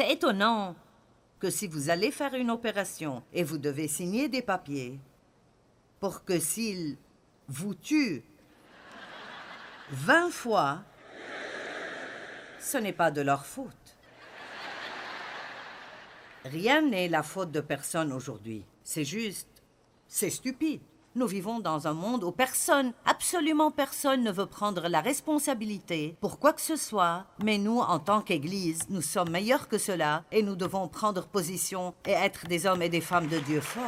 C'est étonnant que si vous allez faire une opération et vous devez signer des papiers pour que s'ils vous tuent vingt fois, ce n'est pas de leur faute. Rien n'est la faute de personne aujourd'hui. C'est juste, c'est stupide. Nous vivons dans un monde où personne, absolument personne ne veut prendre la responsabilité pour quoi que ce soit, mais nous, en tant qu'Église, nous sommes meilleurs que cela et nous devons prendre position et être des hommes et des femmes de Dieu forts.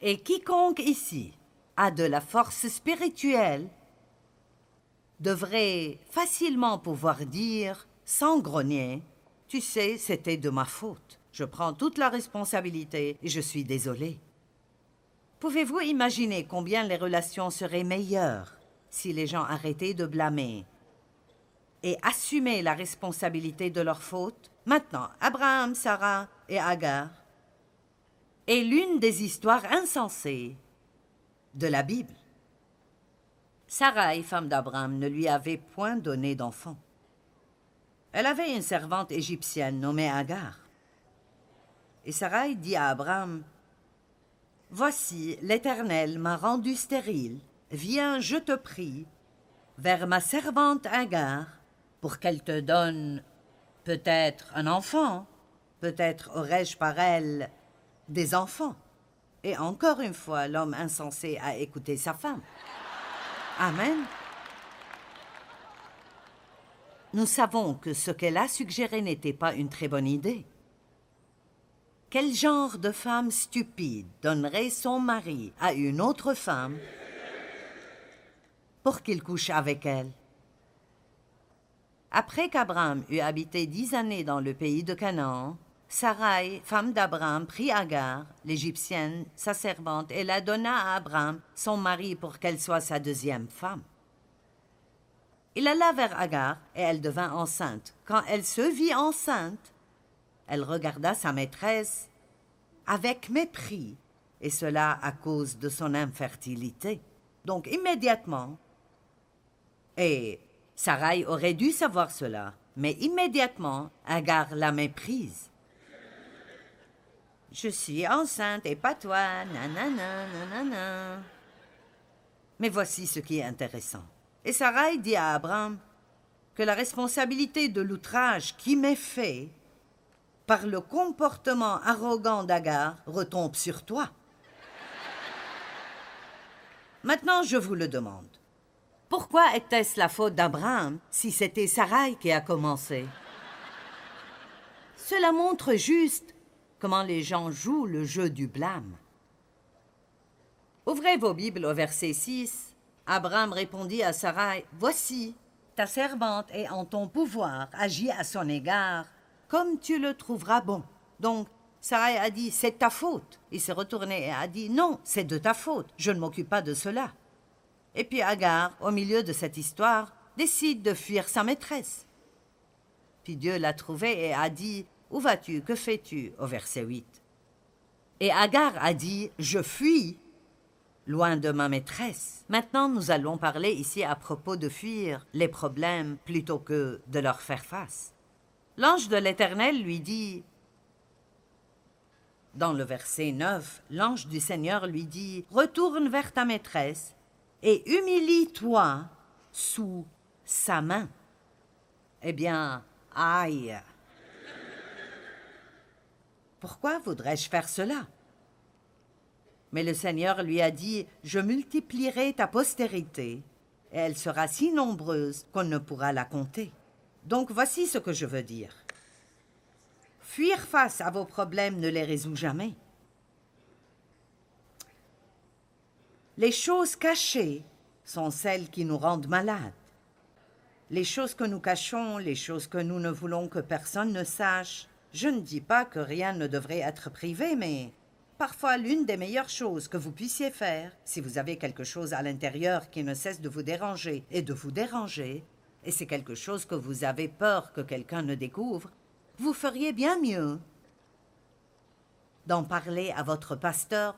Et quiconque ici a de la force spirituelle devrait facilement pouvoir dire, sans grogner, Tu sais, c'était de ma faute. Je prends toute la responsabilité et je suis désolé. Pouvez-vous imaginer combien les relations seraient meilleures si les gens arrêtaient de blâmer et assumaient la responsabilité de leur faute? Maintenant, Abraham, Sarah et Agar est l'une des histoires insensées de la Bible. Sarai, femme d'Abraham, ne lui avait point donné d'enfant. Elle avait une servante égyptienne nommée Agar. Et Sarai dit à Abraham, Voici, l'Éternel m'a rendu stérile. Viens, je te prie, vers ma servante Agar, pour qu'elle te donne peut-être un enfant. Peut-être aurais-je par elle des enfants. Et encore une fois, l'homme insensé a écouté sa femme. Amen. Nous savons que ce qu'elle a suggéré n'était pas une très bonne idée. Quel genre de femme stupide donnerait son mari à une autre femme pour qu'il couche avec elle? Après qu'Abraham eut habité dix années dans le pays de Canaan, Sarai, femme d'Abraham, prit Agar, l'Égyptienne, sa servante, et la donna à Abraham, son mari, pour qu'elle soit sa deuxième femme. Il alla vers Agar, et elle devint enceinte. Quand elle se vit enceinte, elle regarda sa maîtresse avec mépris, et cela à cause de son infertilité. Donc immédiatement, et Sarai aurait dû savoir cela, mais immédiatement, Agar la méprise. Je suis enceinte et pas toi, nanana, nanana. Mais voici ce qui est intéressant. Et Sarai dit à Abraham que la responsabilité de l'outrage qui m'est fait par le comportement arrogant d'Agar retombe sur toi. Maintenant, je vous le demande. Pourquoi était-ce la faute d'Abraham si c'était Sarai qui a commencé? Cela montre juste comment les gens jouent le jeu du blâme. Ouvrez vos Bibles au verset 6. Abraham répondit à Sarai Voici, ta servante est en ton pouvoir, agis à son égard, comme tu le trouveras bon. Donc, Sarai a dit C'est ta faute. Il s'est retourné et a dit Non, c'est de ta faute, je ne m'occupe pas de cela. Et puis Agar, au milieu de cette histoire, décide de fuir sa maîtresse. Puis Dieu l'a trouvée et a dit où vas-tu Que fais-tu au verset 8. Et Agar a dit Je fuis, loin de ma maîtresse. Maintenant, nous allons parler ici à propos de fuir les problèmes plutôt que de leur faire face. L'ange de l'Éternel lui dit dans le verset 9, l'ange du Seigneur lui dit Retourne vers ta maîtresse et humilie-toi sous sa main. Eh bien, aïe pourquoi voudrais-je faire cela? Mais le Seigneur lui a dit, Je multiplierai ta postérité, et elle sera si nombreuse qu'on ne pourra la compter. Donc voici ce que je veux dire. Fuir face à vos problèmes ne les résout jamais. Les choses cachées sont celles qui nous rendent malades. Les choses que nous cachons, les choses que nous ne voulons que personne ne sache, je ne dis pas que rien ne devrait être privé, mais parfois l'une des meilleures choses que vous puissiez faire, si vous avez quelque chose à l'intérieur qui ne cesse de vous déranger et de vous déranger, et c'est quelque chose que vous avez peur que quelqu'un ne découvre, vous feriez bien mieux d'en parler à votre pasteur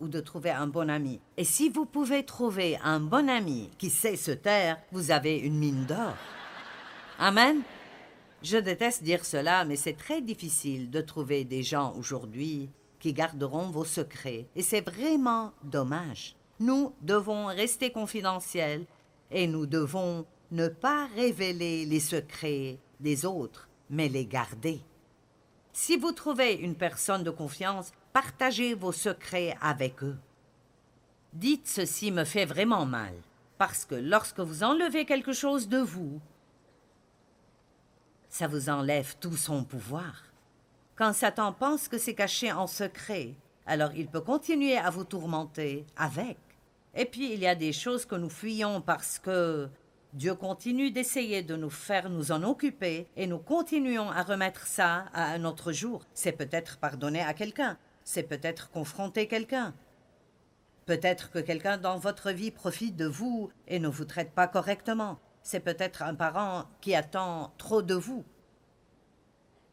ou de trouver un bon ami. Et si vous pouvez trouver un bon ami qui sait se taire, vous avez une mine d'or. Amen. Je déteste dire cela, mais c'est très difficile de trouver des gens aujourd'hui qui garderont vos secrets. Et c'est vraiment dommage. Nous devons rester confidentiels et nous devons ne pas révéler les secrets des autres, mais les garder. Si vous trouvez une personne de confiance, partagez vos secrets avec eux. Dites ceci me fait vraiment mal, parce que lorsque vous enlevez quelque chose de vous, ça vous enlève tout son pouvoir. Quand Satan pense que c'est caché en secret, alors il peut continuer à vous tourmenter avec. Et puis il y a des choses que nous fuyons parce que Dieu continue d'essayer de nous faire nous en occuper et nous continuons à remettre ça à un autre jour. C'est peut-être pardonner à quelqu'un, c'est peut-être confronter quelqu'un. Peut-être que quelqu'un dans votre vie profite de vous et ne vous traite pas correctement c'est peut-être un parent qui attend trop de vous.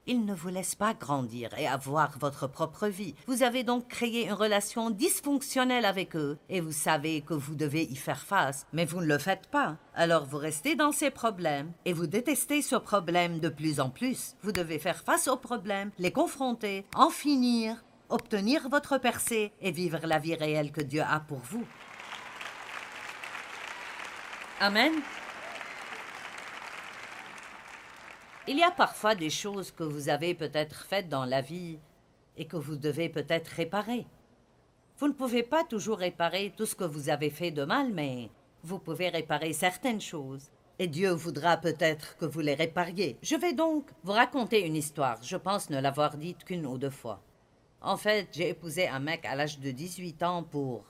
Il ne vous laisse pas grandir et avoir votre propre vie. Vous avez donc créé une relation dysfonctionnelle avec eux, et vous savez que vous devez y faire face, mais vous ne le faites pas. Alors vous restez dans ces problèmes, et vous détestez ce problème de plus en plus. Vous devez faire face aux problèmes, les confronter, en finir, obtenir votre percée et vivre la vie réelle que Dieu a pour vous. Amen. Il y a parfois des choses que vous avez peut-être faites dans la vie et que vous devez peut-être réparer. Vous ne pouvez pas toujours réparer tout ce que vous avez fait de mal, mais vous pouvez réparer certaines choses. Et Dieu voudra peut-être que vous les répariez. Je vais donc vous raconter une histoire. Je pense ne l'avoir dite qu'une ou deux fois. En fait, j'ai épousé un mec à l'âge de 18 ans pour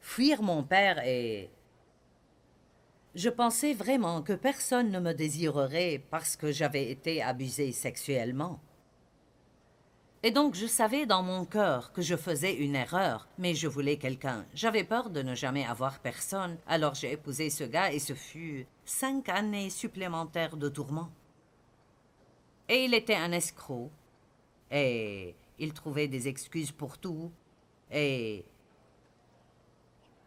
fuir mon père et je pensais vraiment que personne ne me désirerait parce que j'avais été abusée sexuellement. Et donc je savais dans mon cœur que je faisais une erreur, mais je voulais quelqu'un. J'avais peur de ne jamais avoir personne, alors j'ai épousé ce gars et ce fut cinq années supplémentaires de tourments. Et il était un escroc, et il trouvait des excuses pour tout, et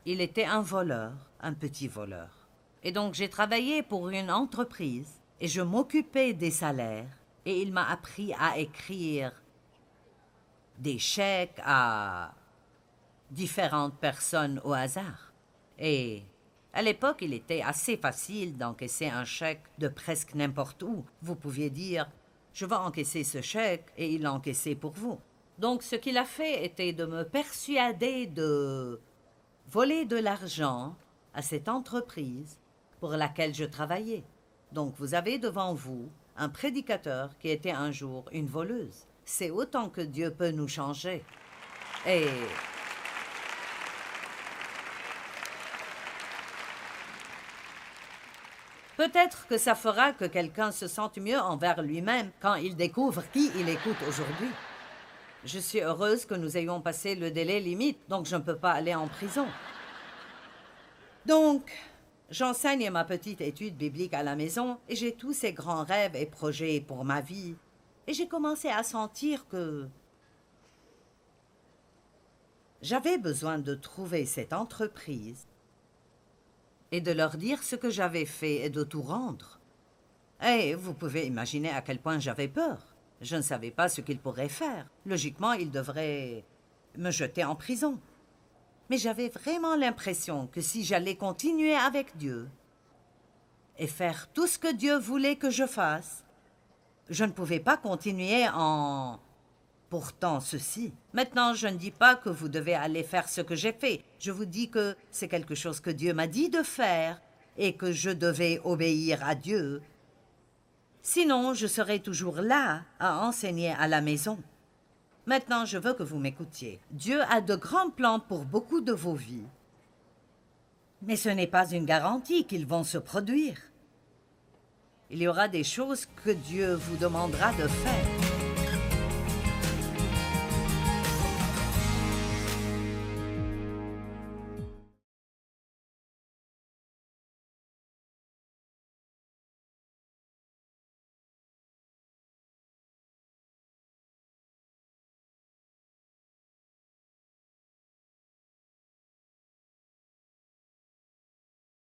il était un voleur, un petit voleur. Et donc j'ai travaillé pour une entreprise et je m'occupais des salaires et il m'a appris à écrire des chèques à différentes personnes au hasard. Et à l'époque, il était assez facile d'encaisser un chèque de presque n'importe où. Vous pouviez dire Je vais encaisser ce chèque et il l'encaissait pour vous. Donc ce qu'il a fait était de me persuader de voler de l'argent à cette entreprise pour laquelle je travaillais. Donc vous avez devant vous un prédicateur qui était un jour une voleuse. C'est autant que Dieu peut nous changer. Et Peut-être que ça fera que quelqu'un se sente mieux envers lui-même quand il découvre qui il écoute aujourd'hui. Je suis heureuse que nous ayons passé le délai limite, donc je ne peux pas aller en prison. Donc, J'enseigne ma petite étude biblique à la maison et j'ai tous ces grands rêves et projets pour ma vie. Et j'ai commencé à sentir que j'avais besoin de trouver cette entreprise et de leur dire ce que j'avais fait et de tout rendre. Et vous pouvez imaginer à quel point j'avais peur. Je ne savais pas ce qu'ils pourraient faire. Logiquement, ils devraient me jeter en prison mais j'avais vraiment l'impression que si j'allais continuer avec Dieu et faire tout ce que Dieu voulait que je fasse, je ne pouvais pas continuer en pourtant ceci. Maintenant, je ne dis pas que vous devez aller faire ce que j'ai fait. Je vous dis que c'est quelque chose que Dieu m'a dit de faire et que je devais obéir à Dieu. Sinon, je serais toujours là à enseigner à la maison. Maintenant, je veux que vous m'écoutiez. Dieu a de grands plans pour beaucoup de vos vies. Mais ce n'est pas une garantie qu'ils vont se produire. Il y aura des choses que Dieu vous demandera de faire.